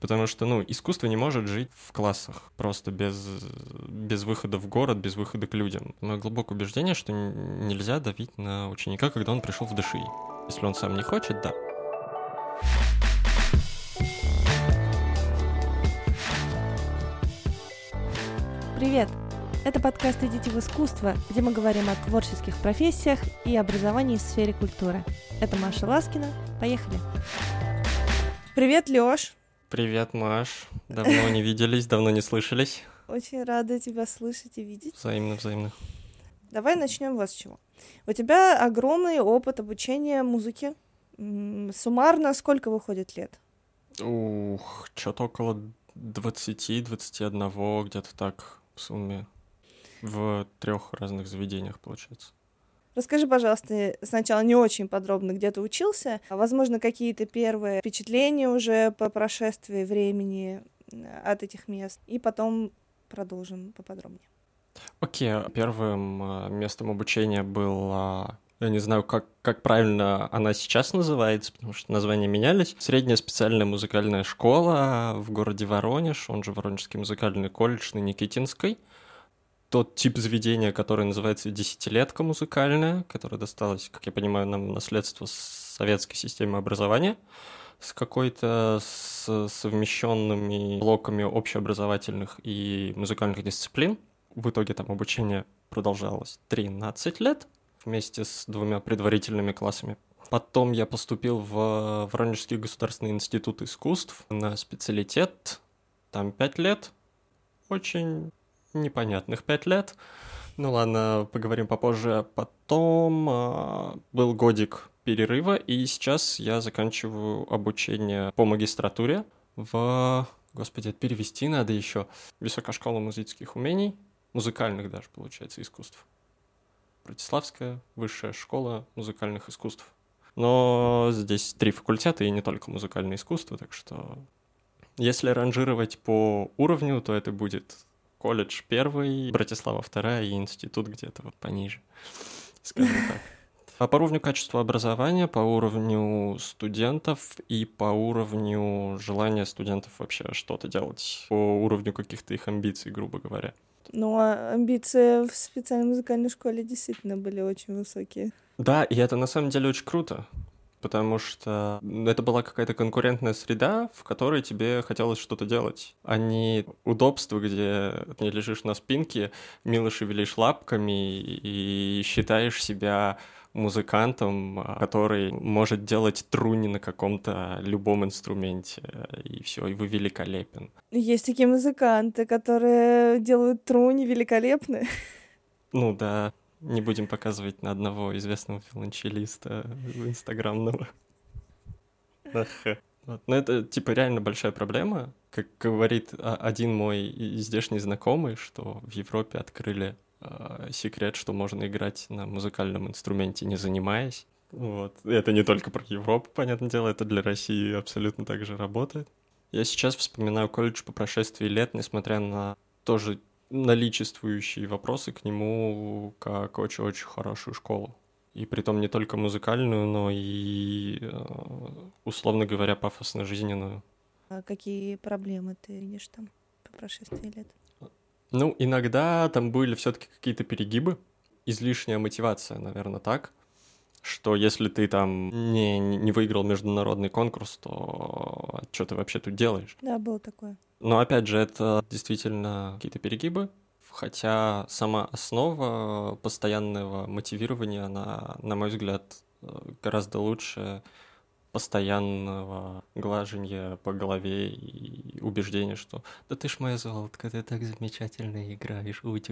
Потому что, ну, искусство не может жить в классах, просто без, без выхода в город, без выхода к людям. Мое глубокое убеждение, что нельзя давить на ученика, когда он пришел в ДШИ. Если он сам не хочет, да. Привет! Это подкаст «Идите в искусство», где мы говорим о творческих профессиях и образовании в сфере культуры. Это Маша Ласкина. Поехали! Привет, Лёш! Привет, Маш. Давно не виделись, давно не слышались. Очень рада тебя слышать и видеть. Взаимно, взаимно. Давай начнем вот с чего. У тебя огромный опыт обучения музыке. Суммарно сколько выходит лет? Ух, что-то около 20-21, где-то так в сумме. В трех разных заведениях, получается. Расскажи, пожалуйста, сначала не очень подробно, где ты учился, возможно, какие-то первые впечатления уже по прошествии времени э, от этих мест, и потом продолжим поподробнее. Окей, okay. первым а, местом обучения было я не знаю, как, как правильно она сейчас называется, потому что названия менялись. Средняя специальная музыкальная школа в городе Воронеж, он же Воронежский музыкальный колледж на Никитинской тот тип заведения, который называется десятилетка музыкальная, которая досталась, как я понимаю, нам наследство с советской системы образования, с какой-то с совмещенными блоками общеобразовательных и музыкальных дисциплин. В итоге там обучение продолжалось 13 лет вместе с двумя предварительными классами. Потом я поступил в Воронежский государственный институт искусств на специалитет, там 5 лет. Очень непонятных пять лет. Ну ладно, поговорим попозже. Потом э, был годик перерыва, и сейчас я заканчиваю обучение по магистратуре в... Господи, перевести надо еще. Высокая школа музыкальных умений, музыкальных даже, получается, искусств. Братиславская высшая школа музыкальных искусств. Но здесь три факультета, и не только музыкальное искусство, так что если ранжировать по уровню, то это будет колледж первый, Братислава вторая и институт где-то вот пониже, скажем так. А по уровню качества образования, по уровню студентов и по уровню желания студентов вообще что-то делать, по уровню каких-то их амбиций, грубо говоря. Ну, а амбиции в специальной музыкальной школе действительно были очень высокие. Да, и это на самом деле очень круто потому что это была какая-то конкурентная среда, в которой тебе хотелось что-то делать, а не удобство, где ты лежишь на спинке, мило шевелишь лапками и считаешь себя музыкантом, который может делать труни на каком-то любом инструменте, и все, и вы великолепен. Есть такие музыканты, которые делают труни великолепны. Ну да, не будем показывать на одного известного филанчелиста инстаграмного. Вот. Но это, типа, реально большая проблема. Как говорит один мой здешний знакомый, что в Европе открыли э, секрет, что можно играть на музыкальном инструменте, не занимаясь. Вот. Это не только про Европу, понятное дело, это для России абсолютно так же работает. Я сейчас вспоминаю колледж по прошествии лет, несмотря на тоже наличествующие вопросы к нему как очень-очень хорошую школу. И при том не только музыкальную, но и, э, условно говоря, пафосно-жизненную. А какие проблемы ты видишь там по прошествии лет? Ну, иногда там были все-таки какие-то перегибы, излишняя мотивация, наверное, так что если ты там не, не выиграл международный конкурс, то что ты вообще тут делаешь? Да, было такое. Но опять же, это действительно какие-то перегибы, хотя сама основа постоянного мотивирования, она, на мой взгляд, гораздо лучше постоянного глажения по голове и убеждения, что «да ты ж моя золотка, ты так замечательно играешь, уть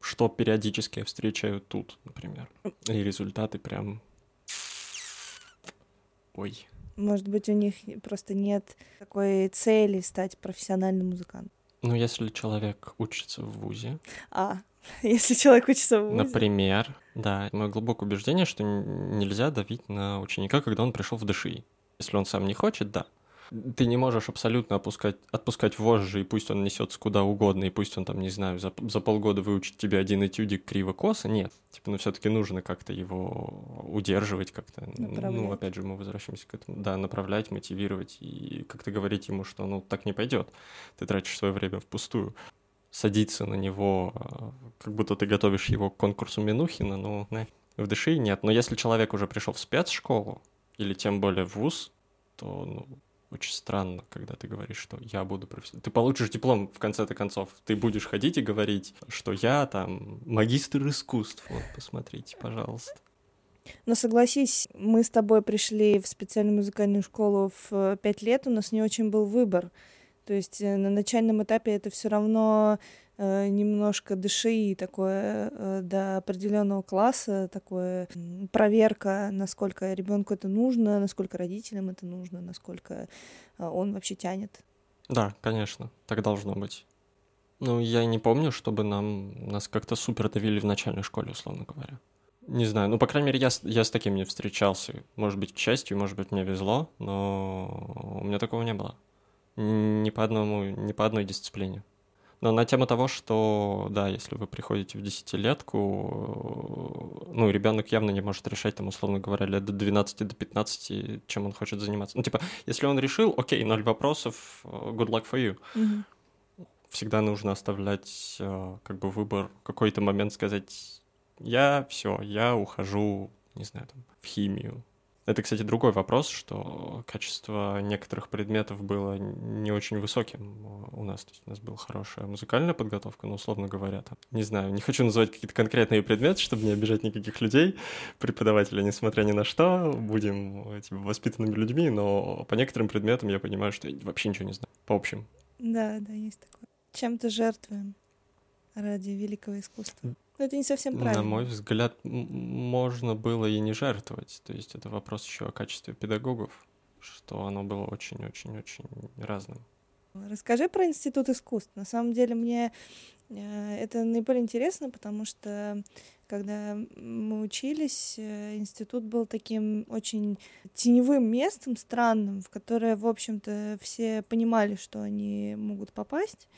Что периодически я встречаю тут, например. И результаты прям... Ой. Может быть, у них просто нет такой цели стать профессиональным музыкантом. Ну, если человек учится в ВУЗе. А, если человек учится в ВУЗе. Например, да. Мое глубокое убеждение, что нельзя давить на ученика, когда он пришел в ДШИ. Если он сам не хочет, да. Ты не можешь абсолютно опускать, отпускать вожжи, и пусть он несется куда угодно, и пусть он там, не знаю, за, за полгода выучит тебе один этюдик криво-косо. Нет. Типа, ну все-таки нужно как-то его удерживать, как-то. Ну, опять же, мы возвращаемся к этому. Да, направлять, мотивировать и как-то говорить ему, что ну так не пойдет. Ты тратишь свое время впустую. Садиться на него, как будто ты готовишь его к конкурсу Минухина, ну, не, в души нет. Но если человек уже пришел в спецшколу, или тем более в ВУЗ, то ну, очень странно, когда ты говоришь, что я буду профессионалом. Ты получишь диплом в конце-то концов. Ты будешь ходить и говорить, что я там магистр искусств. Вот, посмотрите, пожалуйста. Но согласись, мы с тобой пришли в специальную музыкальную школу в э, пять лет, у нас не очень был выбор. То есть э, на начальном этапе это все равно немножко дыши такое э, до определенного класса, такое проверка, насколько ребенку это нужно, насколько родителям это нужно, насколько э, он вообще тянет. Да, конечно, так должно быть. Ну, я не помню, чтобы нам нас как-то супер давили в начальной школе, условно говоря. Не знаю, ну, по крайней мере, я, я с таким не встречался. Может быть, к счастью, может быть, мне везло, но у меня такого не было. Ни по одному, ни по одной дисциплине. Но на тему того, что, да, если вы приходите в десятилетку, ну, ребенок явно не может решать, там, условно говоря, лет до 12, до 15, чем он хочет заниматься. Ну, типа, если он решил, окей, ноль вопросов, good luck for you. Mm-hmm. Всегда нужно оставлять, э, как бы, выбор, какой-то момент сказать, я все, я ухожу, не знаю, там, в химию, это, кстати, другой вопрос, что качество некоторых предметов было не очень высоким у нас. То есть у нас была хорошая музыкальная подготовка, но, условно говоря, там, не знаю, не хочу называть какие-то конкретные предметы, чтобы не обижать никаких людей, преподавателя, несмотря ни на что, будем типа, воспитанными людьми, но по некоторым предметам я понимаю, что я вообще ничего не знаю, по общим. Да, да, есть такое. Чем-то жертвуем ради великого искусства. Это не совсем правильно. На мой взгляд, можно было и не жертвовать. То есть это вопрос еще о качестве педагогов, что оно было очень-очень-очень разным. Расскажи про Институт искусств. На самом деле мне э, это наиболее интересно, потому что когда мы учились, э, институт был таким очень теневым местом, странным, в которое, в общем-то, все понимали, что они могут попасть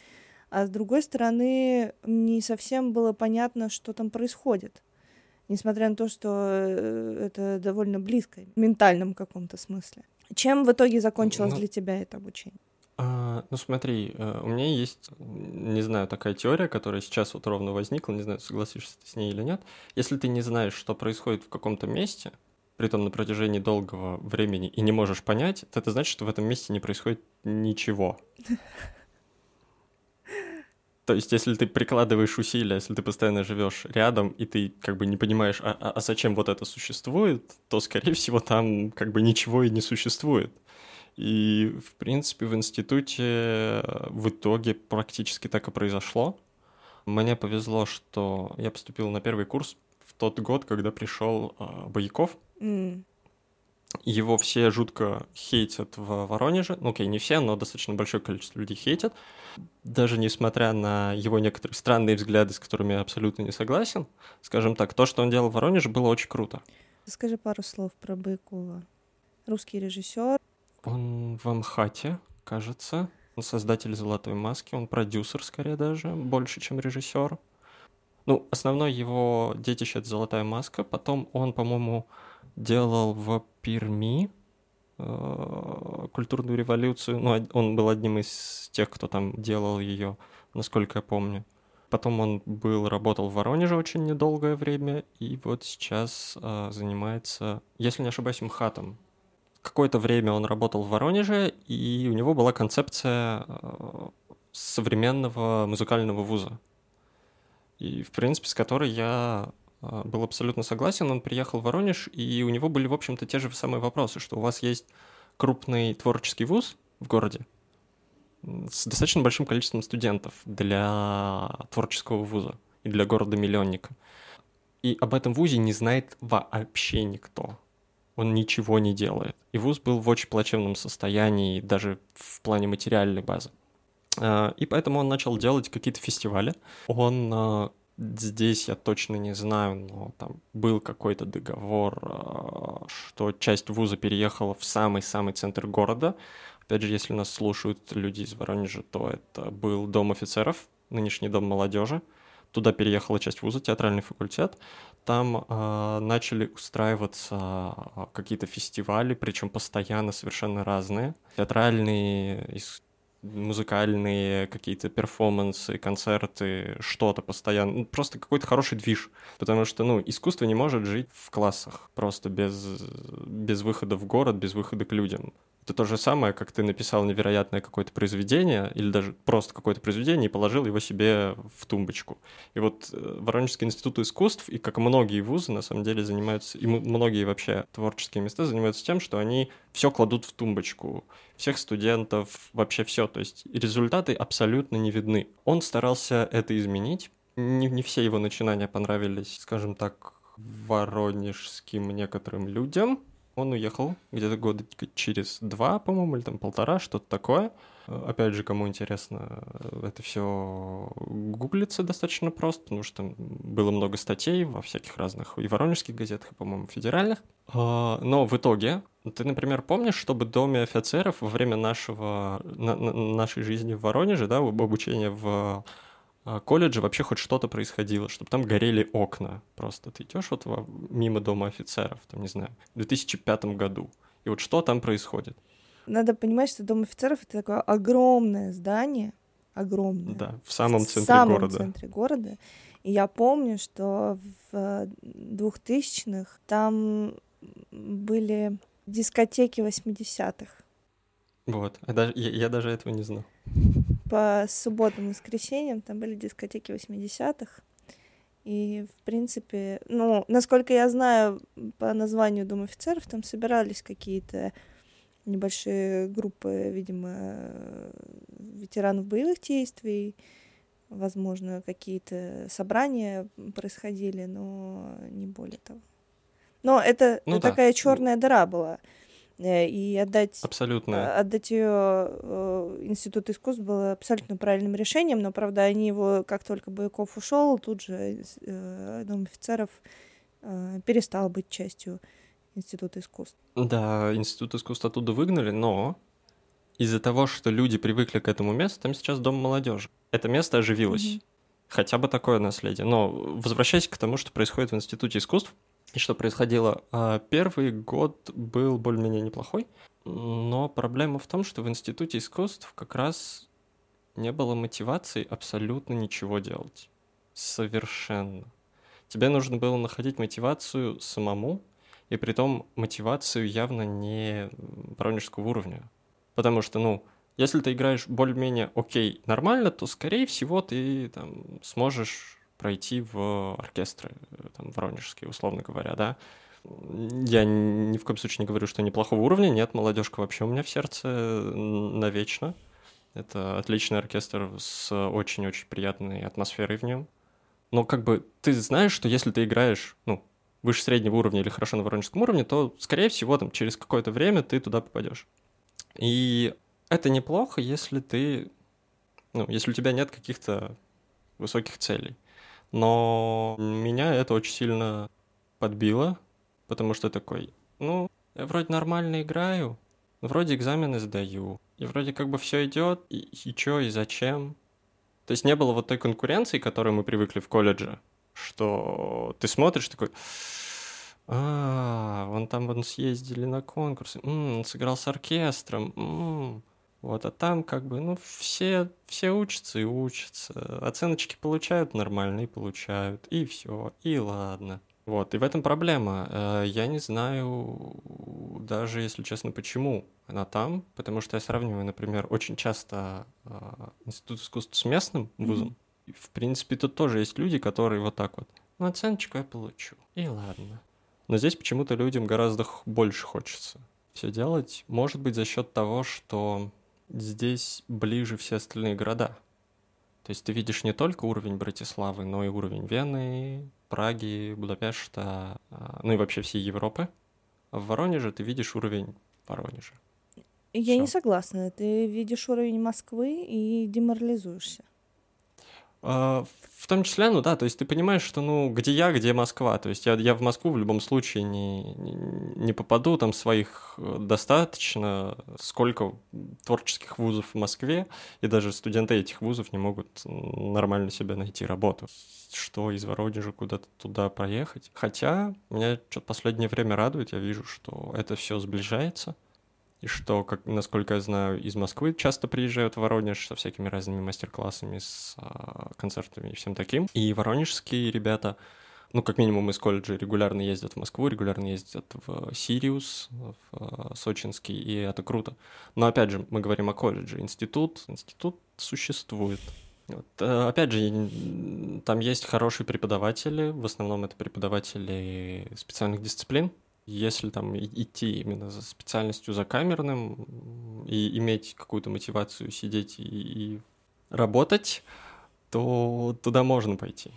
а с другой стороны, не совсем было понятно, что там происходит. Несмотря на то, что э, это довольно близко, в ментальном каком-то смысле. Чем в итоге закончилось ну, для тебя это обучение? А, ну смотри, э, у меня есть, не знаю, такая теория, которая сейчас вот ровно возникла, не знаю, согласишься ты с ней или нет. Если ты не знаешь, что происходит в каком-то месте, при том на протяжении долгого времени, и не можешь понять, то это значит, что в этом месте не происходит ничего. То есть, если ты прикладываешь усилия, если ты постоянно живешь рядом, и ты как бы не понимаешь, а, а, а зачем вот это существует, то, скорее всего, там как бы ничего и не существует. И, в принципе, в институте э, в итоге практически так и произошло. Мне повезло, что я поступил на первый курс в тот год, когда пришел э, Бояков. Mm. Его все жутко хейтят в Воронеже. Ну, окей, не все, но достаточно большое количество людей хейтят. Даже несмотря на его некоторые странные взгляды, с которыми я абсолютно не согласен, скажем так, то, что он делал в Воронеже, было очень круто. Скажи пару слов про Быкова. Русский режиссер. Он в Амхате, кажется. Он создатель «Золотой маски», он продюсер, скорее даже, больше, чем режиссер. Ну, основное его детище — это «Золотая маска». Потом он, по-моему, делал в Перми э, культурную революцию. Ну, он был одним из тех, кто там делал ее, насколько я помню. Потом он был, работал в Воронеже очень недолгое время, и вот сейчас э, занимается, если не ошибаюсь, МХАТом. Какое-то время он работал в Воронеже, и у него была концепция э, современного музыкального вуза. И, в принципе, с которой я был абсолютно согласен. Он приехал в Воронеж, и у него были, в общем-то, те же самые вопросы, что у вас есть крупный творческий вуз в городе с достаточно большим количеством студентов для творческого вуза и для города-миллионника. И об этом вузе не знает вообще никто. Он ничего не делает. И вуз был в очень плачевном состоянии, даже в плане материальной базы. А, и поэтому он начал делать какие-то фестивали. Он а, Здесь я точно не знаю, но там был какой-то договор, а, что часть вуза переехала в самый-самый центр города. Опять же, если нас слушают люди из Воронежа, то это был Дом офицеров, нынешний Дом молодежи. Туда переехала часть вуза, театральный факультет. Там э, начали устраиваться э, какие-то фестивали, причем постоянно совершенно разные. Театральные, музыкальные какие-то перформансы, концерты, что-то постоянно. Ну, просто какой-то хороший движ. Потому что, ну, искусство не может жить в классах просто без, без выхода в город, без выхода к людям. Это то же самое, как ты написал невероятное какое-то произведение или даже просто какое-то произведение и положил его себе в тумбочку. И вот э, Воронежский институт искусств, и как многие вузы, на самом деле занимаются, и многие вообще творческие места занимаются тем, что они все кладут в тумбочку. Всех студентов, вообще все. То есть результаты абсолютно не видны. Он старался это изменить. Не, не все его начинания понравились, скажем так, воронежским некоторым людям, он уехал где-то года через два, по-моему, или там полтора, что-то такое. Э, опять же, кому интересно, э, это все гуглится достаточно просто, потому что было много статей во всяких разных и воронежских газетах, и, по-моему, федеральных. А, но в итоге, ты, например, помнишь, чтобы в Доме офицеров во время нашего, на, на, нашей жизни в Воронеже, да, обучения в колледже вообще хоть что-то происходило, чтобы там горели окна. Просто ты идешь вот мимо дома офицеров, там, не знаю, в 2005 году. И вот что там происходит? Надо понимать, что дом офицеров это такое огромное здание, огромное. Да, в самом центре в самом города. центре города. И я помню, что в 2000-х там были дискотеки 80-х. Вот, а даже, я, я даже этого не знал по субботам и воскресеньям, там были дискотеки 80-х. И, в принципе, ну, насколько я знаю, по названию Дом офицеров там собирались какие-то небольшие группы, видимо, ветеранов боевых действий, возможно, какие-то собрания происходили, но не более того. Но это, ну, да. такая черная дыра была. Э, и отдать, абсолютно. Э, отдать ее э, Институт искусств было абсолютно правильным решением, но, правда, они его, как только Бояков ушел, тут же Дом офицеров перестал быть частью Института искусств. Да, Институт искусств оттуда выгнали, но из-за того, что люди привыкли к этому месту, там сейчас Дом молодежи. Это место оживилось. Mm-hmm. Хотя бы такое наследие. Но возвращаясь к тому, что происходит в Институте искусств, и что происходило? А, первый год был более-менее неплохой, но проблема в том, что в Институте искусств как раз не было мотивации абсолютно ничего делать. Совершенно. Тебе нужно было находить мотивацию самому, и при том мотивацию явно не воронежского уровня. Потому что, ну, если ты играешь более-менее окей, нормально, то, скорее всего, ты там сможешь пройти в оркестры, э, там, воронежские, условно говоря, да. Я ни в коем случае не говорю, что неплохого уровня, нет, молодежка вообще у меня в сердце навечно. Это отличный оркестр с очень-очень приятной атмосферой в нем. Но как бы ты знаешь, что если ты играешь, ну, выше среднего уровня или хорошо на воронежском уровне, то, скорее всего, там, через какое-то время ты туда попадешь. И это неплохо, если ты, ну, если у тебя нет каких-то высоких целей. Но меня это очень сильно подбило, потому что такой, ну, я вроде нормально играю, вроде экзамены сдаю, и вроде как бы все идет, и, и чё, и зачем. То есть не было вот той конкуренции, к которой мы привыкли в колледже, что ты смотришь такой, а, вон там вон съездили на конкурсы, м-м, сыграл с оркестром, м-м, вот, а там как бы, ну, все, все учатся и учатся. Оценочки получают нормальные, получают. И все, и ладно. Вот, и в этом проблема. Э, я не знаю даже, если честно, почему она там, потому что я сравниваю, например, очень часто э, Институт искусств с местным вузом. Mm-hmm. В принципе, тут тоже есть люди, которые вот так вот, ну, оценочку я получу, и ладно. Но здесь почему-то людям гораздо больше хочется все делать. Может быть, за счет того, что здесь ближе все остальные города. То есть ты видишь не только уровень Братиславы, но и уровень Вены, Праги, Будапешта, а, ну и вообще всей Европы. А в Воронеже ты видишь уровень Воронежа. Я Всё. не согласна. Ты видишь уровень Москвы и деморализуешься. А, в том числе, ну да, то есть ты понимаешь, что ну где я, где Москва. То есть я, я в Москву в любом случае не, не, попаду, там своих э, достаточно, сколько творческих вузов в Москве, и даже студенты этих вузов не могут нормально себе найти работу. Что из Воронежа куда-то туда проехать. Хотя меня что-то последнее время радует, я вижу, что это все сближается и что, как, насколько я знаю, из Москвы часто приезжают в Воронеж со всякими разными мастер-классами, с а, концертами и всем таким. И воронежские ребята, ну, как минимум из колледжа регулярно ездят в Москву, регулярно ездят в Сириус, в а, Сочинский, и это круто. Но, опять же, мы говорим о колледже. Институт, институт существует. Вот. Э, опять же, там есть хорошие преподаватели, в основном это преподаватели специальных дисциплин, если там идти именно за специальностью за камерным и иметь какую-то мотивацию сидеть и, и работать, то туда можно пойти.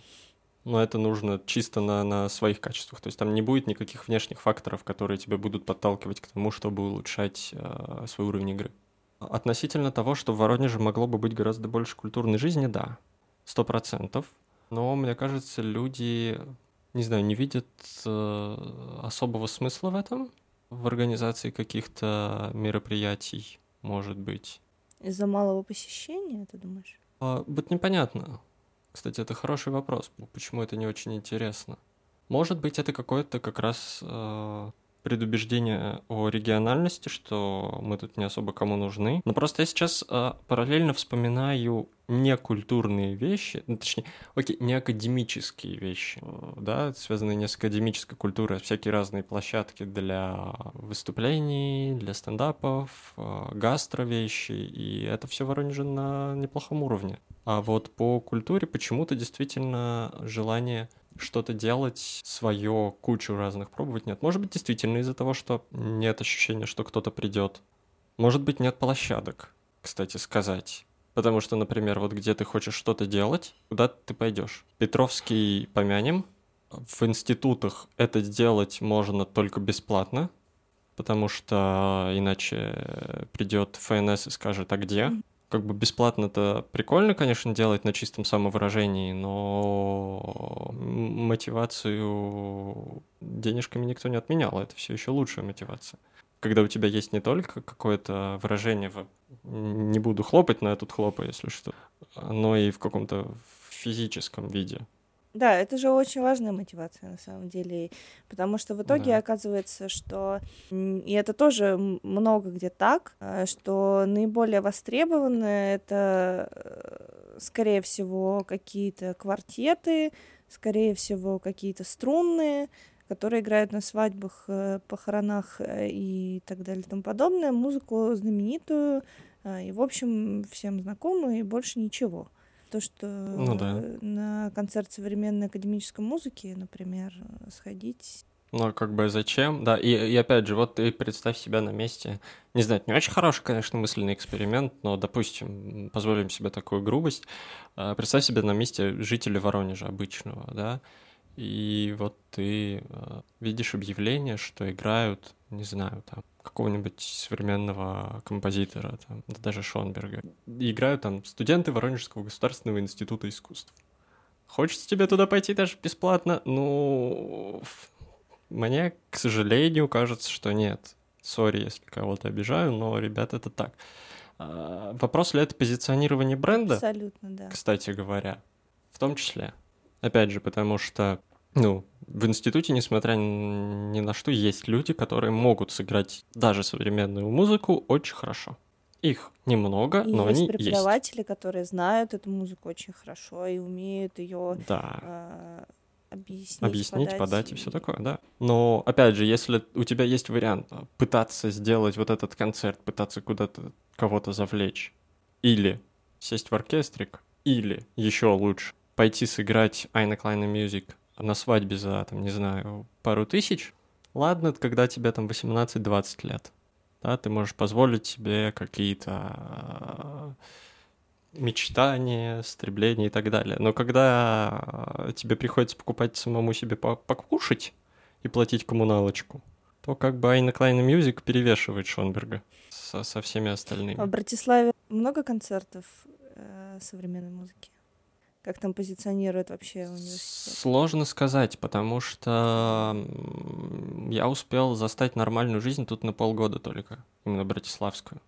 Но это нужно чисто на, на своих качествах. То есть там не будет никаких внешних факторов, которые тебя будут подталкивать к тому, чтобы улучшать э, свой уровень игры. Относительно того, что в Воронеже могло бы быть гораздо больше культурной жизни, да, сто процентов. Но мне кажется, люди не знаю, не видят э, особого смысла в этом, в организации каких-то мероприятий, может быть. Из-за малого посещения, ты думаешь? А, вот непонятно. Кстати, это хороший вопрос. Почему это не очень интересно? Может быть, это какое-то как раз э, предубеждение о региональности, что мы тут не особо кому нужны. Но просто я сейчас э, параллельно вспоминаю некультурные вещи, ну, точнее, окей, не академические вещи, э, да, связанные не с академической культурой, а всякие разные площадки для выступлений, для стендапов, э, гастро-вещи, и это все в Воронеже на неплохом уровне. А вот по культуре почему-то действительно желание что-то делать свое, кучу разных пробовать нет. Может быть, действительно из-за того, что нет ощущения, что кто-то придет. Может быть, нет площадок, кстати, сказать. Потому что, например, вот где ты хочешь что-то делать, куда ты пойдешь? Петровский помянем. В институтах это сделать можно только бесплатно, потому что иначе придет ФНС и скажет, а где? Как бы бесплатно это прикольно, конечно, делать на чистом самовыражении, но мотивацию денежками никто не отменял, это все еще лучшая мотивация. Когда у тебя есть не только какое-то выражение в «не буду хлопать, но я тут хлопаю, если что», но и в каком-то физическом виде. Да, это же очень важная мотивация на самом деле, потому что в итоге да. оказывается, что и это тоже много где так, э, что наиболее востребованное это э, скорее всего какие-то квартеты, скорее всего какие-то струнные, которые играют на свадьбах, э, похоронах и так далее и тому подобное, музыку знаменитую и в общем всем знакомую и больше ничего. То, что ну, да. на концерт современной академической музыки, например, сходить. Ну, как бы зачем? Да, и, и опять же, вот ты представь себя на месте. Не знаю, не очень хороший, конечно, мысленный эксперимент, но, допустим, позволим себе такую грубость. А, представь себя на месте жителя Воронежа обычного, да, и вот ты э, видишь объявление, что играют, не знаю, там, какого-нибудь современного композитора, там, да даже Шонберга. И играют там студенты Воронежского государственного института искусств. Хочется тебе туда пойти даже бесплатно? Ну, мне, к сожалению, кажется, что нет. Сори, если кого-то обижаю, но, ребят, это так. А, вопрос ли это позиционирование бренда? Абсолютно, да. Кстати говоря, в том числе. Опять же, потому что ну, в институте, несмотря ни на что, есть люди, которые могут сыграть даже современную музыку очень хорошо. Их немного, и но есть они преподаватели, есть. которые знают эту музыку очень хорошо и умеют ее да. э, объяснить, объяснить, подать, подать и все такое, да. Но опять же, если у тебя есть вариант пытаться сделать вот этот концерт, пытаться куда-то кого-то завлечь, или сесть в оркестрик, или еще лучше пойти сыграть Eine kleine Music на свадьбе за, там, не знаю, пару тысяч, ладно, когда тебе там 18-20 лет, да, ты можешь позволить себе какие-то э, мечтания, стремления и так далее. Но когда тебе приходится покупать самому себе покушать и платить коммуналочку, то как бы Eine kleine Music перевешивает Шёнберга со, со всеми остальными. А в Братиславе много концертов э, современной музыки? Как там позиционирует вообще университет? Сложно сказать, потому что я успел застать нормальную жизнь тут на полгода только, именно Братиславскую.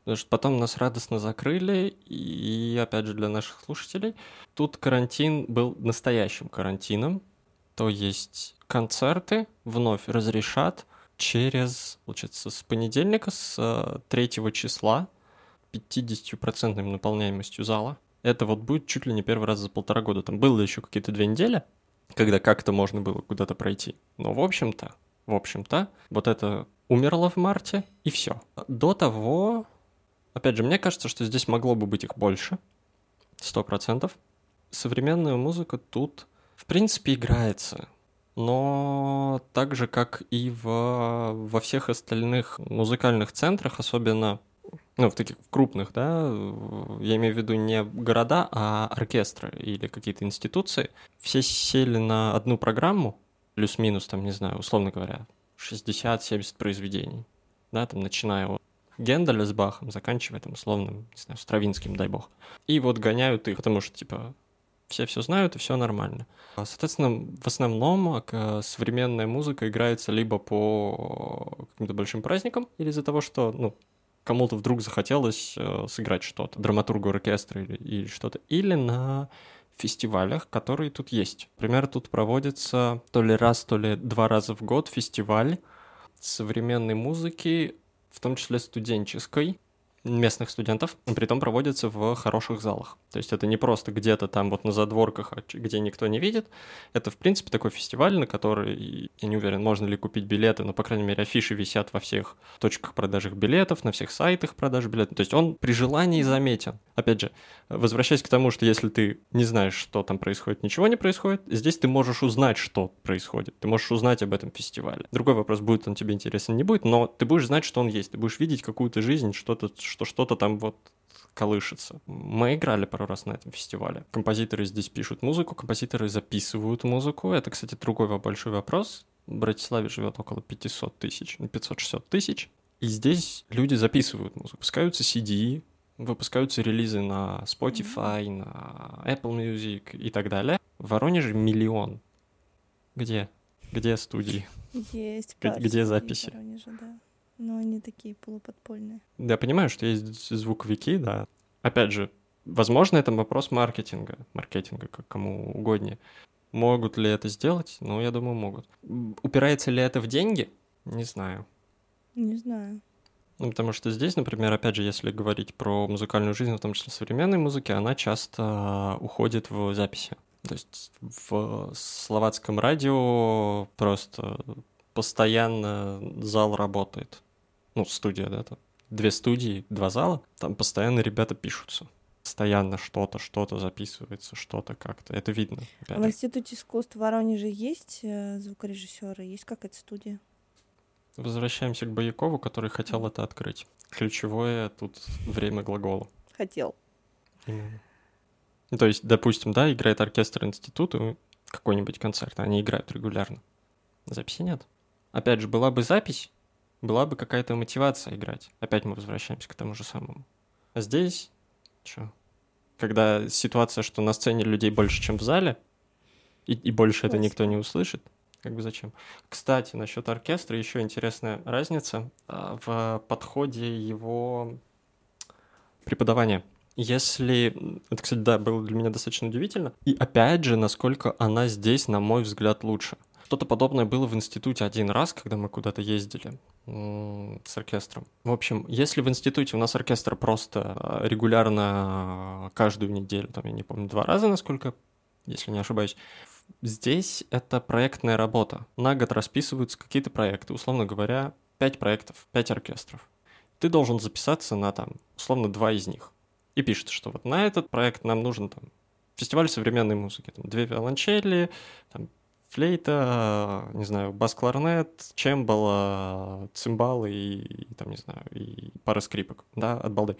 Потому что потом нас радостно закрыли, и опять же для наших слушателей, тут карантин был настоящим карантином, то есть концерты вновь разрешат через, получается, с понедельника, с 3 э, числа, 50% наполняемостью зала. Это вот будет чуть ли не первый раз за полтора года. Там было еще какие-то две недели, когда как-то можно было куда-то пройти. Но в общем-то, в общем-то, вот это умерло в марте, и все. До того Опять же, мне кажется, что здесь могло бы быть их больше. Сто процентов. Современная музыка тут, в принципе, играется. Но так же, как и в, во всех остальных музыкальных центрах, особенно ну, в таких крупных, да, я имею в виду не города, а оркестры или какие-то институции, все сели на одну программу, плюс-минус, там, не знаю, условно говоря, 60-70 произведений, да, там, начиная от Генделя с Бахом, заканчивая там условным, не знаю, Стравинским, дай бог. И вот гоняют их, потому что, типа, все все знают и все нормально. А, соответственно, в основном современная музыка играется либо по каким-то большим праздникам, или из-за того, что, ну, кому-то вдруг захотелось э, сыграть что-то, драматургу оркестра или, или что-то, или на фестивалях, которые тут есть. Например, тут проводится то ли раз, то ли два раза в год фестиваль современной музыки в том числе студенческой, местных студентов, при том проводится в хороших залах. То есть это не просто где-то там вот на задворках, а где никто не видит. Это, в принципе, такой фестиваль, на который, я не уверен, можно ли купить билеты, но, по крайней мере, афиши висят во всех точках продажи билетов, на всех сайтах продажи билетов. То есть он при желании заметен. Опять же, возвращаясь к тому, что если ты не знаешь, что там происходит, ничего не происходит, здесь ты можешь узнать, что происходит. Ты можешь узнать об этом фестивале. Другой вопрос, будет он тебе интересен, не будет, но ты будешь знать, что он есть. Ты будешь видеть какую-то жизнь, что-то, что что-то там вот колышется. Мы играли пару раз на этом фестивале. Композиторы здесь пишут музыку, композиторы записывают музыку. Это, кстати, другой большой вопрос. В Братиславе живет около 500 тысяч, 560 тысяч. И здесь люди записывают музыку. Выпускаются CD, выпускаются релизы на Spotify, на Apple Music и так далее. В Воронеже миллион. Где? Где студии? Есть. Где записи? Воронеже, да но они такие полуподпольные. Я понимаю, что есть звуковики, да. Опять же, возможно, это вопрос маркетинга, маркетинга, как кому угоднее. Могут ли это сделать? Ну, я думаю, могут. Упирается ли это в деньги? Не знаю. Не знаю. Ну, потому что здесь, например, опять же, если говорить про музыкальную жизнь, в том числе современной музыки, она часто уходит в записи. То есть в словацком радио просто постоянно зал работает ну, студия, да, там две студии, два зала, там постоянно ребята пишутся. Постоянно что-то, что-то записывается, что-то как-то. Это видно. А в Институте искусств в Воронеже есть э, звукорежиссеры, есть какая-то студия? Возвращаемся к Боякову, который хотел это открыть. Ключевое тут время глагола. Хотел. Именно. Ну, то есть, допустим, да, играет оркестр института, какой-нибудь концерт, они играют регулярно. Записи нет. Опять же, была бы запись, была бы какая-то мотивация играть. Опять мы возвращаемся к тому же самому. А здесь что? Когда ситуация, что на сцене людей больше, чем в зале, и, и больше это никто не услышит, как бы зачем? Кстати, насчет оркестра еще интересная разница а, в подходе его преподавания. Если... Это, кстати, да, было для меня достаточно удивительно. И опять же, насколько она здесь, на мой взгляд, лучше. Что-то подобное было в институте один раз, когда мы куда-то ездили с оркестром. В общем, если в институте у нас оркестр просто э, регулярно э, каждую неделю, там, я не помню, два раза, насколько, если не ошибаюсь, здесь это проектная работа. На год расписываются какие-то проекты, условно говоря, пять проектов, пять оркестров. Ты должен записаться на там, условно, два из них. И пишет, что вот на этот проект нам нужен там фестиваль современной музыки, там две виолончели, там флейта, не знаю, бас-кларнет, чембала, цимбалы и, и, там, не знаю, и пара скрипок, да, от балды.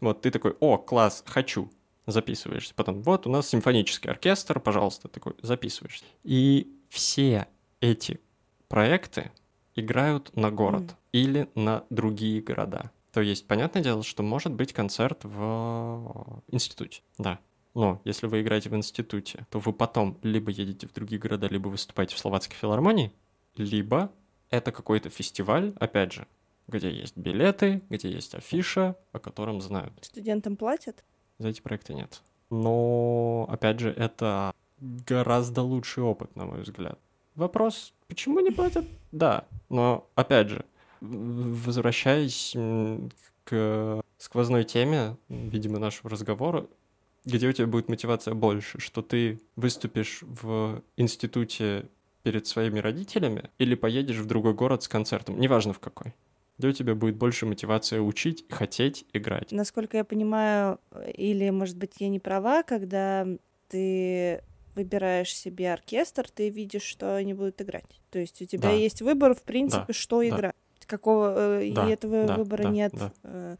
Вот ты такой, о, класс, хочу, записываешься. Потом, вот у нас симфонический оркестр, пожалуйста, такой, записываешься. И все эти проекты играют на город mm. или на другие города. То есть, понятное дело, что может быть концерт в институте, да. Но если вы играете в институте, то вы потом либо едете в другие города, либо выступаете в словацкой филармонии, либо это какой-то фестиваль, опять же, где есть билеты, где есть афиша, о котором знают. Студентам платят? За эти проекты нет. Но, опять же, это гораздо лучший опыт, на мой взгляд. Вопрос, почему не платят? Да, но, опять же, возвращаясь к сквозной теме, видимо, нашего разговора, где у тебя будет мотивация больше, что ты выступишь в институте перед своими родителями или поедешь в другой город с концертом, неважно в какой где у тебя будет больше мотивация учить, хотеть играть. Насколько я понимаю, или, может быть, я не права, когда ты выбираешь себе оркестр, ты видишь, что они будут играть. То есть у тебя да. есть выбор, в принципе, да. что да. играть. Какого э, да. и этого да. выбора да. нет да.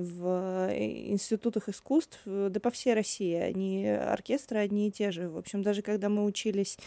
Э, в институтах искусств, да по всей России. Они оркестры одни и те же. В общем, даже когда мы учились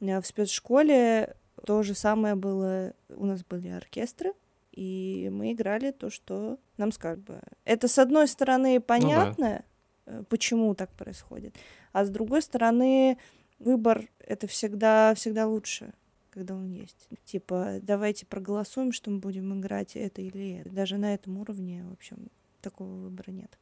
э, в спецшколе, то же самое было. У нас были оркестры, и мы играли то, что нам скажут. Это, с одной стороны, понятно, ну, да. почему так происходит, а с другой стороны, выбор — это всегда, всегда лучше когда он есть. Типа, давайте проголосуем, что мы будем играть это или это. Даже на этом уровне, в общем, такого выбора нет.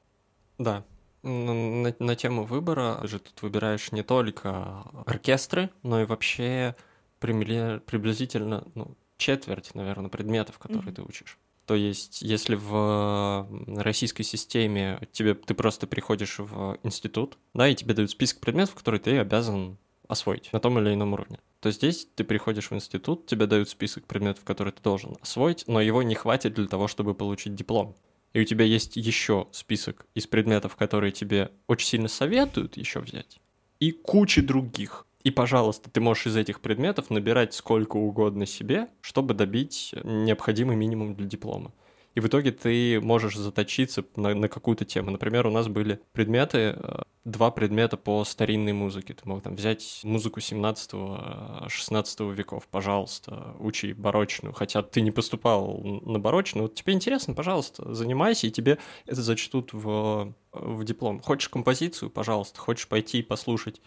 Да. На, на тему выбора же тут выбираешь не только оркестры, но и вообще приблизительно ну, четверть, наверное, предметов, которые mm-hmm. ты учишь. То есть, если в российской системе тебе ты просто приходишь в институт, да, и тебе дают список предметов, которые ты обязан освоить на том или ином уровне, то здесь ты приходишь в институт, тебе дают список предметов, которые ты должен освоить, но его не хватит для того, чтобы получить диплом. И у тебя есть еще список из предметов, которые тебе очень сильно советуют еще взять, и куча других. И, пожалуйста, ты можешь из этих предметов набирать сколько угодно себе, чтобы добить необходимый минимум для диплома. И в итоге ты можешь заточиться на, на какую-то тему. Например, у нас были предметы, э, два предмета по старинной музыке. Ты мог там взять музыку 17-16 веков, пожалуйста, учи барочную. Хотя ты не поступал на барочную, вот тебе интересно, пожалуйста, занимайся, и тебе это зачтут в, в диплом. Хочешь композицию, пожалуйста, хочешь пойти послушать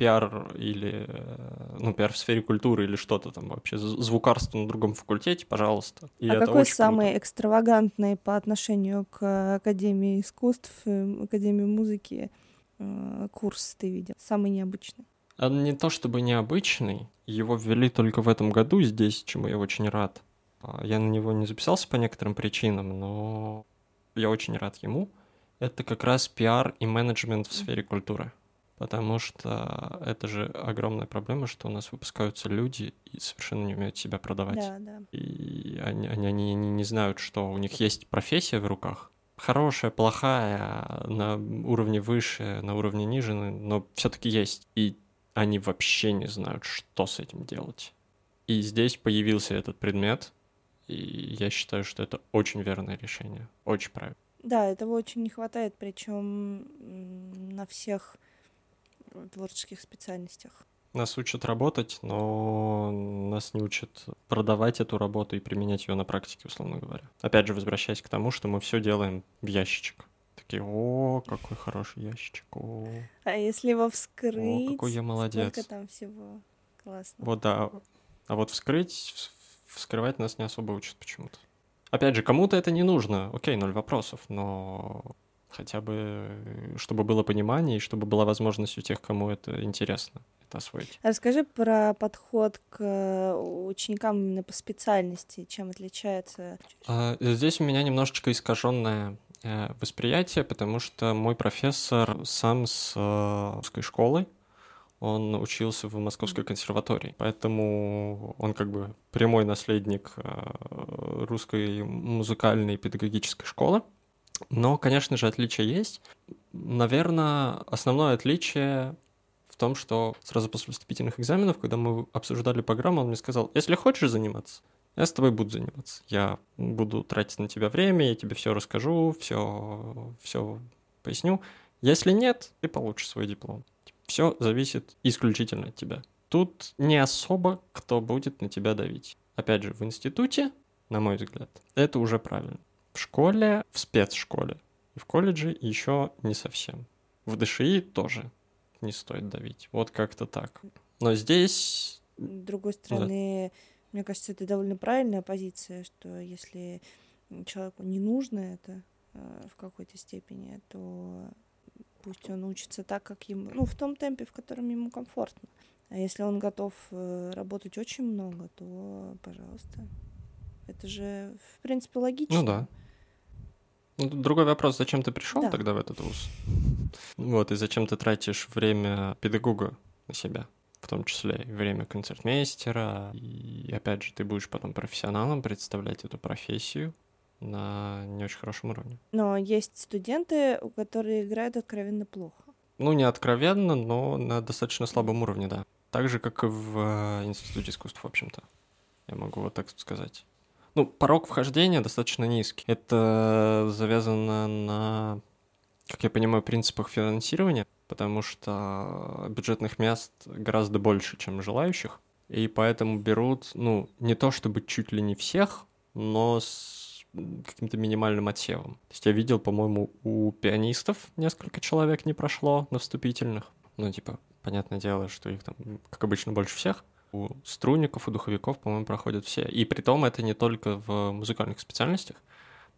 пиар или, э, ну, пиар в сфере культуры или что-то там вообще, звукарство на другом факультете, пожалуйста. И а какой самый круто. экстравагантный по отношению к Академии искусств, э, Академии музыки э, курс ты видел? Самый необычный? А не то чтобы необычный, его ввели только в этом году здесь, чему я очень рад. А, я на него не записался по некоторым причинам, но я очень рад ему. Это как раз пиар и менеджмент в сфере культуры потому что это же огромная проблема, что у нас выпускаются люди и совершенно не умеют себя продавать. Да, да. И они, они, они не знают, что у них есть профессия в руках, хорошая, плохая, на уровне выше, на уровне ниже, но все-таки есть. И они вообще не знают, что с этим делать. И здесь появился этот предмет, и я считаю, что это очень верное решение, очень правильно. Да, этого очень не хватает, причем на всех творческих специальностях. Нас учат работать, но нас не учат продавать эту работу и применять ее на практике, условно говоря. Опять же, возвращаясь к тому, что мы все делаем в ящичек. Такие, о, какой хороший ящичек, о. А если его вскрыть? О, какой я молодец. Сколько там всего? Классно. Вот, да. А вот вскрыть, вскрывать нас не особо учат почему-то. Опять же, кому-то это не нужно, окей, ноль вопросов, но хотя бы, чтобы было понимание и чтобы была возможность у тех, кому это интересно, это освоить. Расскажи про подход к э, ученикам именно по специальности, чем отличается? А, здесь у меня немножечко искаженное э, восприятие, потому что мой профессор сам с э, русской школы, он учился в Московской консерватории, поэтому он как бы прямой наследник русской музыкальной педагогической школы. Но, конечно же, отличия есть. Наверное, основное отличие в том, что сразу после вступительных экзаменов, когда мы обсуждали программу, он мне сказал, если хочешь заниматься, я с тобой буду заниматься. Я буду тратить на тебя время, я тебе все расскажу, все, все поясню. Если нет, ты получишь свой диплом. Все зависит исключительно от тебя. Тут не особо кто будет на тебя давить. Опять же, в институте, на мой взгляд, это уже правильно. В школе, в спецшколе и в колледже еще не совсем. В ДШИ тоже не стоит давить. Вот как-то так. Но здесь... С другой стороны, да. мне кажется, это довольно правильная позиция, что если человеку не нужно это э, в какой-то степени, то пусть он учится так, как ему, ну, в том темпе, в котором ему комфортно. А если он готов э, работать очень много, то, пожалуйста. Это же, в принципе, логично. Ну да. Ну, другой вопрос, зачем ты пришел да. тогда в этот вуз? Вот, и зачем ты тратишь время педагога на себя? в том числе и время концертмейстера. И опять же, ты будешь потом профессионалом представлять эту профессию на не очень хорошем уровне. Но есть студенты, у которых играют откровенно плохо. Ну, не откровенно, но на достаточно слабом уровне, да. Так же, как и в э, Институте искусств, в общем-то. Я могу вот так сказать. Ну, порог вхождения достаточно низкий. Это завязано на, как я понимаю, принципах финансирования, потому что бюджетных мест гораздо больше, чем желающих. И поэтому берут, ну, не то чтобы чуть ли не всех, но с каким-то минимальным отсевом. То есть я видел, по-моему, у пианистов несколько человек не прошло на вступительных. Ну, типа, понятное дело, что их там, как обычно, больше всех у струнников, у духовиков, по-моему, проходят все. И при том это не только в музыкальных специальностях.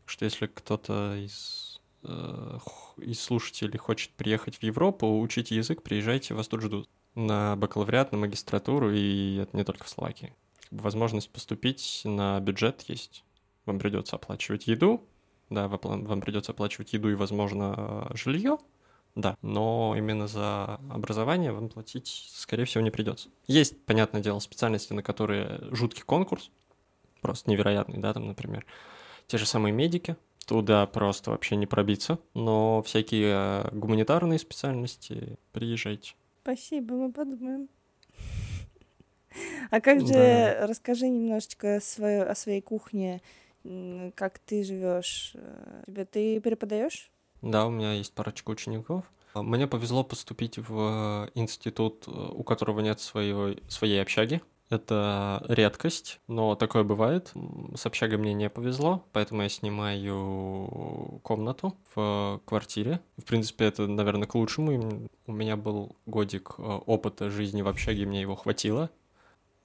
что если кто-то из, э, из слушателей хочет приехать в Европу, учить язык, приезжайте, вас тут ждут. На бакалавриат, на магистратуру, и это не только в Словакии. Возможность поступить на бюджет есть. Вам придется оплачивать еду, да, вам придется оплачивать еду и, возможно, жилье, да, но именно за образование вам платить, скорее всего, не придется. Есть, понятное дело, специальности, на которые жуткий конкурс, просто невероятный, да, там, например, те же самые медики, туда просто вообще не пробиться, но всякие гуманитарные специальности приезжайте. Спасибо, мы подумаем. А как же, да. расскажи немножечко свое, о своей кухне, как ты живешь? Э, Тебя ты преподаешь? Да, у меня есть парочка учеников. Мне повезло поступить в институт, у которого нет своего, своей общаги. Это редкость, но такое бывает. С общагой мне не повезло, поэтому я снимаю комнату в квартире. В принципе, это, наверное, к лучшему. У меня был годик э, опыта жизни в общаге, мне его хватило.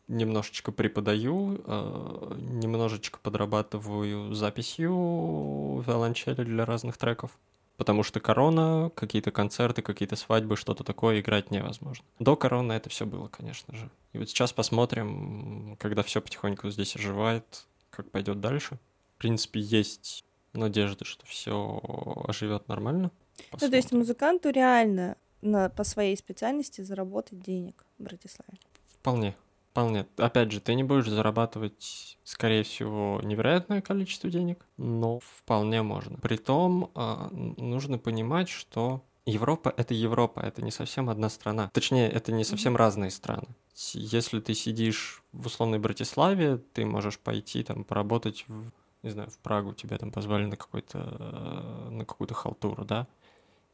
Немножечко преподаю, э, немножечко подрабатываю записью виолончели для разных треков потому что корона, какие-то концерты, какие-то свадьбы, что-то такое играть невозможно. До короны это все было, конечно же. И вот сейчас посмотрим, когда все потихоньку здесь оживает, как пойдет дальше. В принципе, есть надежда, что все оживет нормально. Посмотрим. Ну, то есть музыканту реально на, по своей специальности заработать денег в Братиславе? Вполне. Вполне. Опять же, ты не будешь зарабатывать, скорее всего, невероятное количество денег, но вполне можно. Притом а, нужно понимать, что Европа — это Европа, это не совсем одна страна. Точнее, это не совсем разные страны. Если ты сидишь в условной Братиславе, ты можешь пойти там поработать, в, не знаю, в Прагу, тебя там позвали на какой-то на какую-то халтуру, да?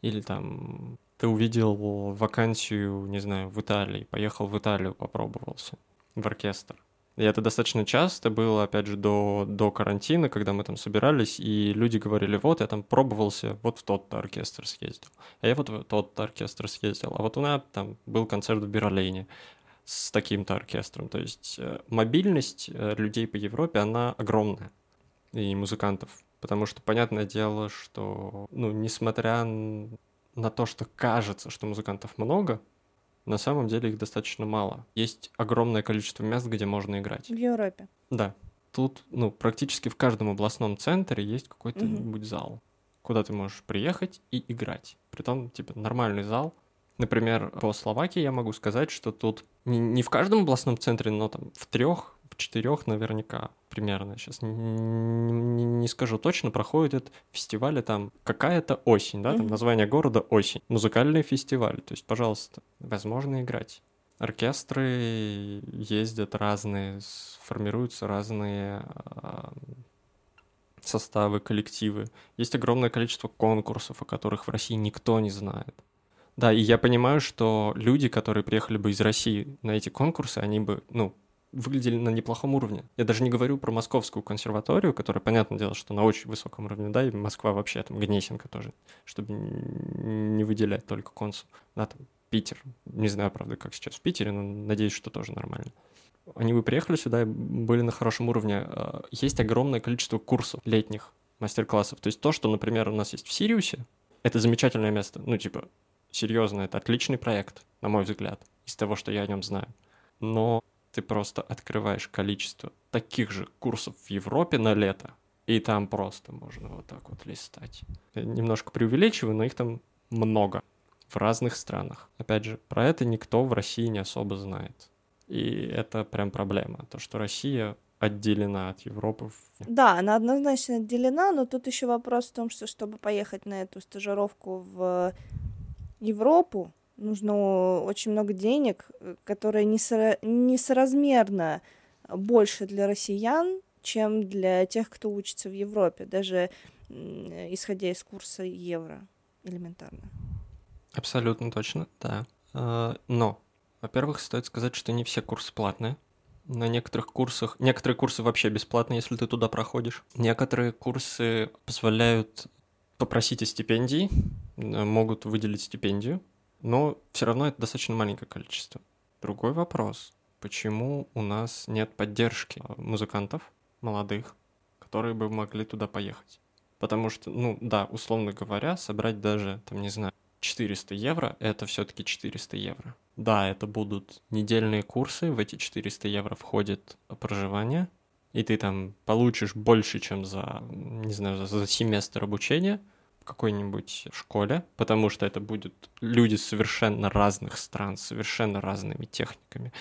Или там ты увидел вакансию, не знаю, в Италии, поехал в Италию, попробовался в оркестр. И это достаточно часто было, опять же, до, до карантина, когда мы там собирались, и люди говорили, вот, я там пробовался, вот в тот-то оркестр съездил, а я вот в тот-то оркестр съездил, а вот у меня там был концерт в Берлине с таким-то оркестром. То есть э, мобильность э, людей по Европе, она огромная, и музыкантов. Потому что, понятное дело, что, ну, несмотря на то, что кажется, что музыкантов много, на самом деле их достаточно мало. Есть огромное количество мест, где можно играть. В Европе. Да. Тут, ну, практически в каждом областном центре есть какой-то угу. зал, куда ты можешь приехать и играть. Притом, типа, нормальный зал. Например, по Словакии я могу сказать, что тут не, не в каждом областном центре, но там в трех четырех наверняка примерно. Сейчас не, не, не скажу точно, проходит этот фестиваль, там какая-то осень, да, там название города осень. Музыкальный фестиваль, то есть, пожалуйста, возможно играть. Оркестры ездят разные, формируются разные э, составы, коллективы. Есть огромное количество конкурсов, о которых в России никто не знает. Да, и я понимаю, что люди, которые приехали бы из России на эти конкурсы, они бы, ну, выглядели на неплохом уровне. Я даже не говорю про московскую консерваторию, которая, понятное дело, что на очень высоком уровне, да, и Москва вообще, там, Гнесинка тоже, чтобы не выделять только консул. Да, там, Питер. Не знаю, правда, как сейчас в Питере, но надеюсь, что тоже нормально. Они бы приехали сюда и были на хорошем уровне. А, есть огромное количество курсов летних, мастер-классов. То есть то, что, например, у нас есть в Сириусе, это замечательное место. Ну, типа, серьезно, это отличный проект, на мой взгляд, из того, что я о нем знаю. Но ты просто открываешь количество таких же курсов в Европе на лето, и там просто можно вот так вот листать. Я немножко преувеличиваю, но их там много в разных странах. Опять же, про это никто в России не особо знает. И это прям проблема, то, что Россия отделена от Европы. Да, она однозначно отделена, но тут еще вопрос в том, что чтобы поехать на эту стажировку в Европу, нужно очень много денег, которые несо... несоразмерно больше для россиян, чем для тех, кто учится в Европе, даже исходя из курса евро элементарно. Абсолютно точно, да. А, но, во-первых, стоит сказать, что не все курсы платные. На некоторых курсах... Некоторые курсы вообще бесплатные, если ты туда проходишь. Некоторые курсы позволяют попросить о стипендии, могут выделить стипендию, но все равно это достаточно маленькое количество. Другой вопрос. Почему у нас нет поддержки музыкантов молодых, которые бы могли туда поехать? Потому что, ну да, условно говоря, собрать даже, там, не знаю, 400 евро — это все-таки 400 евро. Да, это будут недельные курсы, в эти 400 евро входит проживание, и ты там получишь больше, чем за, не знаю, за, семестр обучения какой-нибудь школе, потому что это будут люди совершенно разных стран, совершенно разными техниками.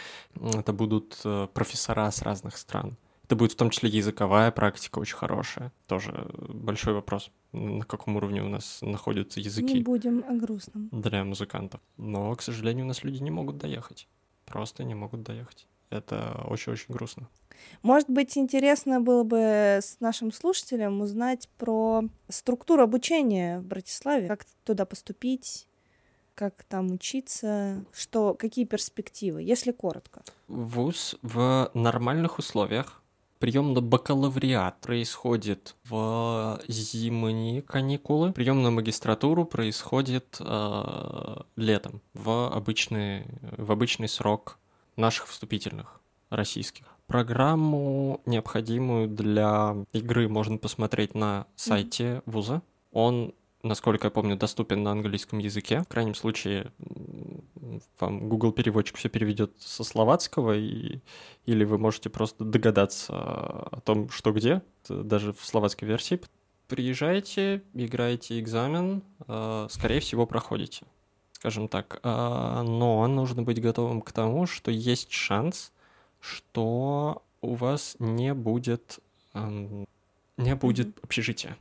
Это будут э, профессора с разных стран. Это будет в том числе языковая практика очень хорошая. Тоже большой вопрос, на каком уровне у нас находятся языки. Не будем о грустном. Для музыкантов. Но, к сожалению, у нас люди не могут доехать. Просто не могут доехать. Это очень-очень грустно. Может быть, интересно было бы с нашим слушателям узнать про структуру обучения в Братиславе, как туда поступить, как там учиться, что, какие перспективы, если коротко. Вуз в нормальных условиях Прием на бакалавриат происходит в зимние каникулы. Прием на магистратуру происходит э, летом, в обычный, в обычный срок наших вступительных российских. Программу, необходимую для игры, можно посмотреть на сайте вуза. Он насколько я помню, доступен на английском языке. В крайнем случае, вам Google переводчик все переведет со словацкого, и, или вы можете просто догадаться о том, что где, даже в словацкой версии. Приезжаете, играете экзамен, э, скорее всего, проходите, скажем так. Э, но нужно быть готовым к тому, что есть шанс, что у вас не будет, эм, не будет общежития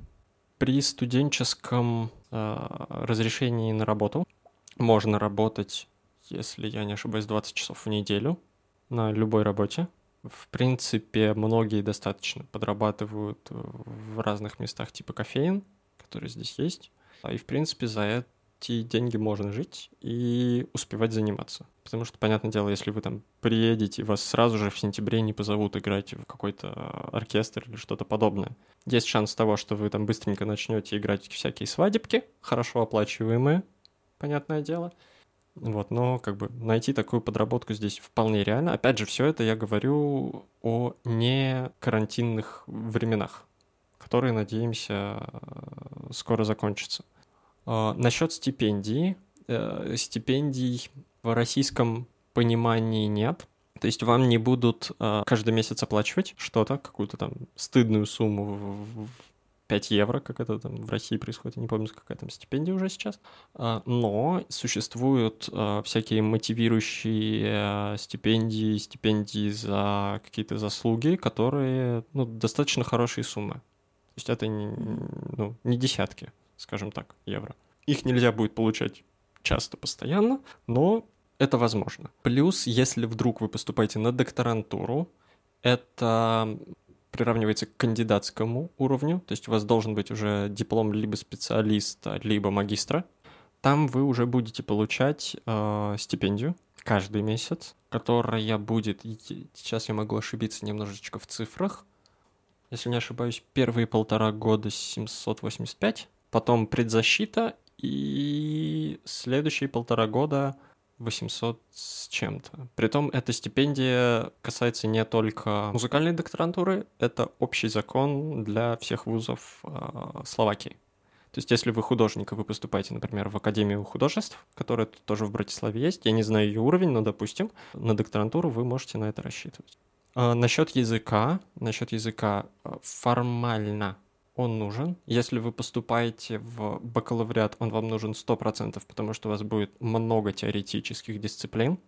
при студенческом э, разрешении на работу можно работать, если я не ошибаюсь, 20 часов в неделю на любой работе. В принципе, многие достаточно подрабатывают в разных местах типа кофеин, которые здесь есть. И, в принципе, за это эти деньги можно жить и успевать заниматься. Потому что, понятное дело, если вы там приедете, вас сразу же в сентябре не позовут играть в какой-то оркестр или что-то подобное. Есть шанс того, что вы там быстренько начнете играть всякие свадебки, хорошо оплачиваемые, понятное дело. Вот, но как бы найти такую подработку здесь вполне реально. Опять же, все это я говорю о не карантинных временах, которые, надеемся, скоро закончатся. А, насчет стипендий. Э, стипендий в российском понимании нет. То есть вам не будут э, каждый месяц оплачивать что-то, какую-то там стыдную сумму в 5 евро, как это там в России происходит, я не помню, какая там стипендия уже сейчас. А, но существуют э, всякие мотивирующие стипендии, стипендии за какие-то заслуги, которые ну, достаточно хорошие суммы. То есть это не, ну, не десятки скажем так, евро. Их нельзя будет получать часто, постоянно, но это возможно. Плюс, если вдруг вы поступаете на докторантуру, это приравнивается к кандидатскому уровню, то есть у вас должен быть уже диплом либо специалиста, либо магистра. Там вы уже будете получать э, стипендию, каждый месяц, которая будет, сейчас я могу ошибиться немножечко в цифрах, если не ошибаюсь, первые полтора года 785, потом предзащита и следующие полтора года 800 с чем-то. Притом эта стипендия касается не только музыкальной докторантуры, это общий закон для всех вузов э, Словакии. То есть, если вы художник, и вы поступаете, например, в Академию художеств, которая тоже в Братиславе есть, я не знаю ее уровень, но, допустим, на докторантуру вы можете на это рассчитывать. А, насчет языка, насчет языка а, формально он нужен. Если вы поступаете в бакалавриат, он вам нужен 100%, потому что у вас будет много теоретических дисциплин.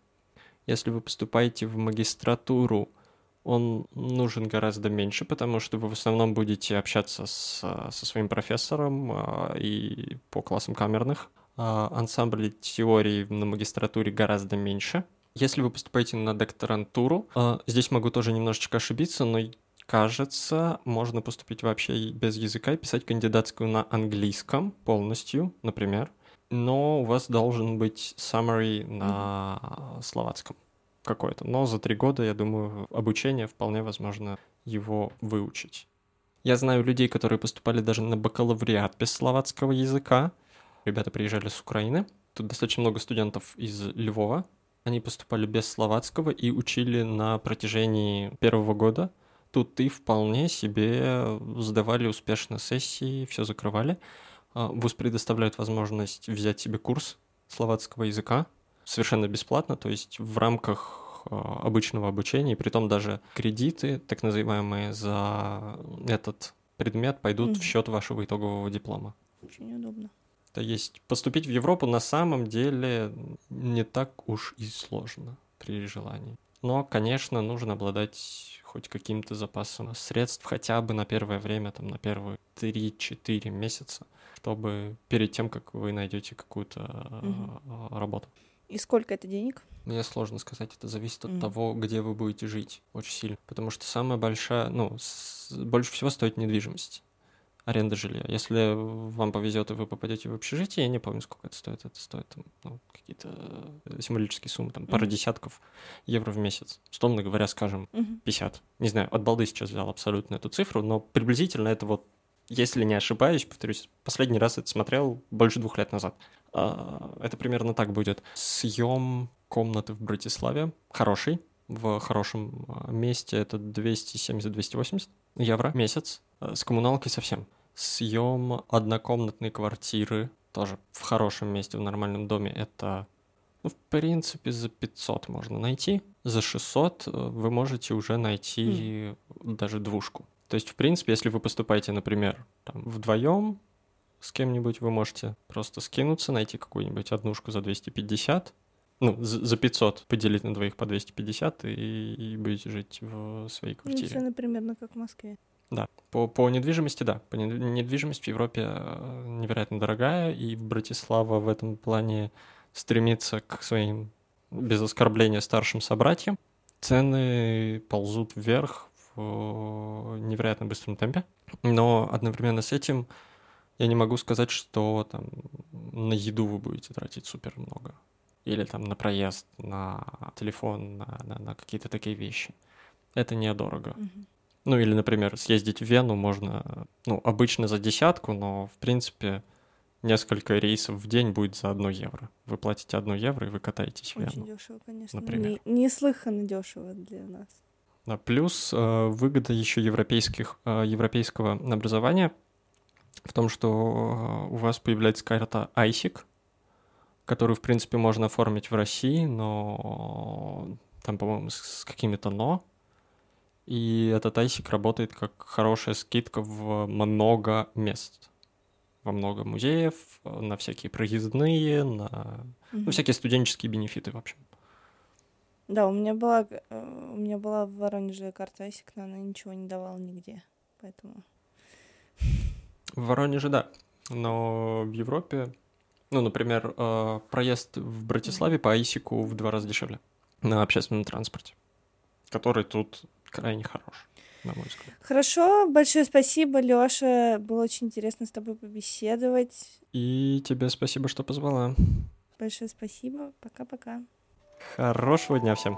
Если вы поступаете в магистратуру, он нужен гораздо меньше, потому что вы в основном будете общаться с, со своим профессором а, и по классам камерных. А, ансамбль теории на магистратуре гораздо меньше. Если вы поступаете на докторантуру, а, здесь могу тоже немножечко ошибиться, но кажется, можно поступить вообще без языка и писать кандидатскую на английском полностью, например. Но у вас должен быть summary на словацком какой-то. Но за три года, я думаю, обучение вполне возможно его выучить. Я знаю людей, которые поступали даже на бакалавриат без словацкого языка. Ребята приезжали с Украины. Тут достаточно много студентов из Львова. Они поступали без словацкого и учили на протяжении первого года. Тут и вполне себе сдавали успешно сессии, все закрывали. А, ВУЗ предоставляет возможность взять себе курс словацкого языка, совершенно бесплатно, то есть в рамках а, обычного обучения, и при том даже кредиты, так называемые, за этот предмет пойдут mm-hmm. в счет вашего итогового диплома. Очень удобно. То есть поступить в Европу на самом деле не так уж и сложно при желании. Но, конечно, нужно обладать хоть каким-то запасом средств хотя бы на первое время, там, на первые 3-4 месяца, чтобы перед тем, как вы найдете какую-то угу. работу. И сколько это денег? Мне сложно сказать, это зависит от mm. того, где вы будете жить, очень сильно. Потому что самая большая, ну, с, больше всего стоит недвижимость, аренда жилья. Если вам повезет и вы попадете в общежитие, я не помню, сколько это стоит. Это стоит там, ну, какие-то э, символические суммы, там, пара mm. десятков евро в месяц. Условно говоря, скажем, mm-hmm. 50. Не знаю, от балды сейчас взял абсолютно эту цифру, но приблизительно это вот если не ошибаюсь, повторюсь, последний раз это смотрел больше двух лет назад. А, это примерно так будет. Съем комнаты в Братиславе хороший, в хорошем а, месте это 270-280 евро в месяц. А, с коммуналкой совсем. Съем однокомнатной квартиры тоже в хорошем месте, в нормальном доме, это, ну, в принципе, за 500 можно найти. За 600 э, вы можете уже найти mm. даже двушку. То есть, в принципе, если вы поступаете, например, там, вдвоем с кем-нибудь, вы можете просто скинуться, найти какую-нибудь однушку за 250, ну, за 500 поделить на двоих по 250 и, и будете жить в своей ну, квартире. Ну, все, например, как в Москве. Да, по, по недвижимости, да. По недвижимости в Европе э, невероятно дорогая, и Братислава в этом плане стремится к своим, без оскорбления, старшим собратьям. Цены ползут вверх в невероятно быстром темпе, но одновременно с этим я не могу сказать, что там на еду вы будете тратить супер много. Или там на проезд, на телефон, на, на, на какие-то такие вещи. Это недорого. Mm-hmm. Ну или, например, съездить в Вену можно, ну, обычно за десятку, но, в принципе, несколько рейсов в день будет за одно евро. Вы платите одно евро, и вы катаетесь в Вену. Очень дешево, конечно. Например. Не, неслыханно дешево для нас. Да, плюс э, выгода еще европейских, э, европейского образования в том, что э, у вас появляется карта ISIC, которую, в принципе, можно оформить в России, но там, по-моему, с какими-то «но». И этот ISIC работает как хорошая скидка в много мест. Во много музеев, на всякие проездные, на mm-hmm. ну, всякие студенческие бенефиты, в общем. Да, у меня была, э, у меня была в Воронеже карта ISIC, но она ничего не давала нигде, поэтому... В Воронеже, да. Но в Европе, ну, например, э, проезд в Братиславе по Айсику в два раза дешевле на общественном транспорте, который тут крайне хорош, на мой взгляд. Хорошо, большое спасибо, Лёша. Было очень интересно с тобой побеседовать. И тебе спасибо, что позвала. Большое спасибо. Пока-пока. Хорошего дня всем.